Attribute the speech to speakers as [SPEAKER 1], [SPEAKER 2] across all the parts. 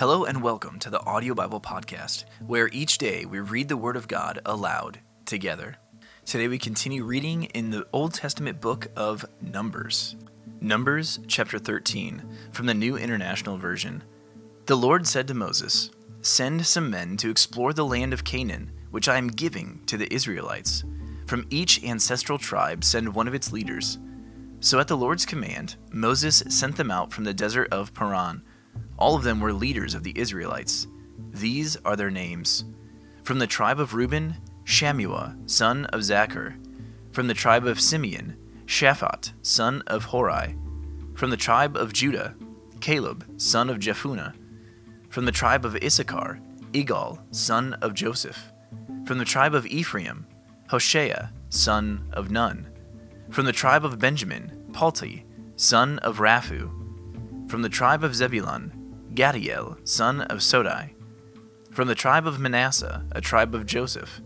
[SPEAKER 1] Hello and welcome to the Audio Bible Podcast, where each day we read the Word of God aloud together. Today we continue reading in the Old Testament book of Numbers. Numbers chapter 13, from the New International Version. The Lord said to Moses, Send some men to explore the land of Canaan, which I am giving to the Israelites. From each ancestral tribe, send one of its leaders. So at the Lord's command, Moses sent them out from the desert of Paran. All of them were leaders of the Israelites. These are their names. From the tribe of Reuben, Shammua, son of Zakkur. From the tribe of Simeon, Shaphat, son of Hori. From the tribe of Judah, Caleb, son of Jephunneh. From the tribe of Issachar, Igal, son of Joseph. From the tribe of Ephraim, Hoshea, son of Nun. From the tribe of Benjamin, Palti, son of Raphu. From the tribe of Zebulun, Gaddiel, son of Sodai. From the tribe of Manasseh, a tribe of Joseph,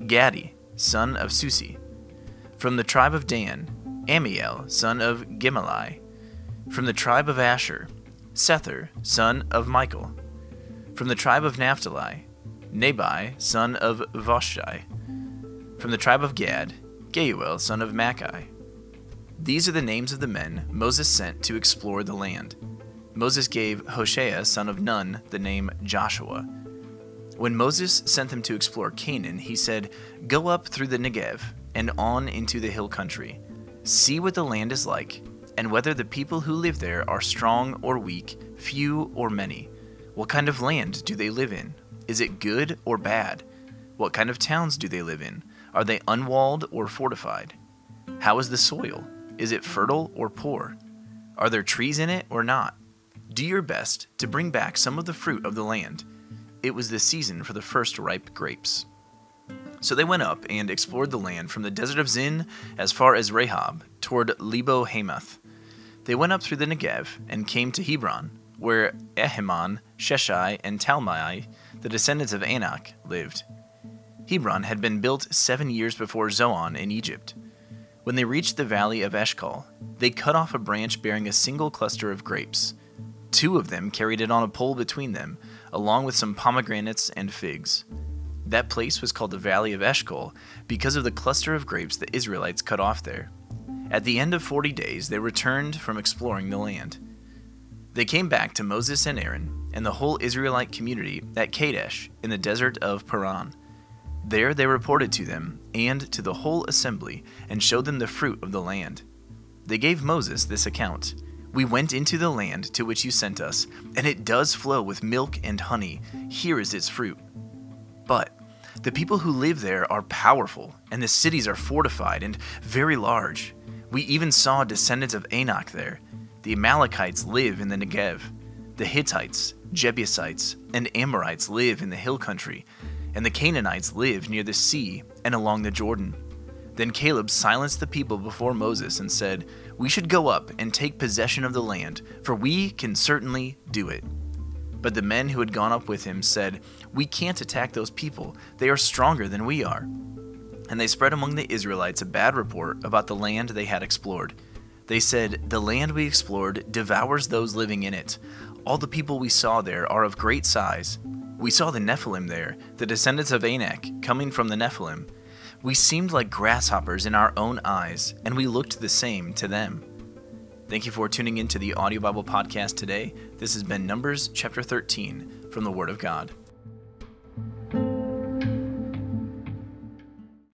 [SPEAKER 1] Gaddi, son of Susi. From the tribe of Dan, Ammiel, son of Gemalli. From the tribe of Asher, Sethur, son of Michael. From the tribe of Naphtali, Nahbi, son of Vophsi. From the tribe of Gad, Geuel, son of Maki. These are the names of the men Moses sent to explore the land. Moses gave Hoshea, son of Nun, the name Joshua. When Moses sent them to explore Canaan, he said, Go up through the Negev and on into the hill country. See what the land is like, and whether the people who live there are strong or weak, few or many. What kind of land do they live in? Is it good or bad? What kind of towns do they live in? Are they unwalled or fortified? How is the soil? Is it fertile or poor? Are there trees in it or not? Do your best to bring back some of the fruit of the land. It was the season for the first ripe grapes. So they went up and explored the land from the desert of Zin as far as Rehob, toward Lebo Hamath. They went up through the Negev and came to Hebron, where Ahiman, Sheshai, and Talmai, the descendants of Anak, lived. Hebron had been built seven years before Zoan in Egypt. When they reached the valley of Eshcol, they cut off a branch bearing a single cluster of grapes. Two of them carried it on a pole between them, along with some pomegranates and figs. That place was called the Valley of Eshcol because of the cluster of grapes the Israelites cut off there. At the end of forty days, they returned from exploring the land. They came back to Moses and Aaron and the whole Israelite community at Kadesh in the desert of Paran. There they reported to them and to the whole assembly and showed them the fruit of the land. They gave Moses this account We went into the land to which you sent us, and it does flow with milk and honey. Here is its fruit. But the people who live there are powerful, and the cities are fortified and very large. We even saw descendants of Anak there. The Amalekites live in the Negev. The Hittites, Jebusites, and Amorites live in the hill country and the Canaanites live near the sea and along the Jordan. Then Caleb silenced the people before Moses and said, We should go up and take possession of the land, for we can certainly do it. But the men who had gone up with him said, We can't attack those people, they are stronger than we are. And they spread among the Israelites a bad report about the land they had explored. They said, The land we explored devours those living in it. All the people we saw there are of great size we saw the Nephilim there, the descendants of Anak, coming from the Nephilim. We seemed like grasshoppers in our own eyes, and we looked the same to them. Thank you for tuning into the Audio Bible Podcast today. This has been Numbers chapter 13 from the Word of God.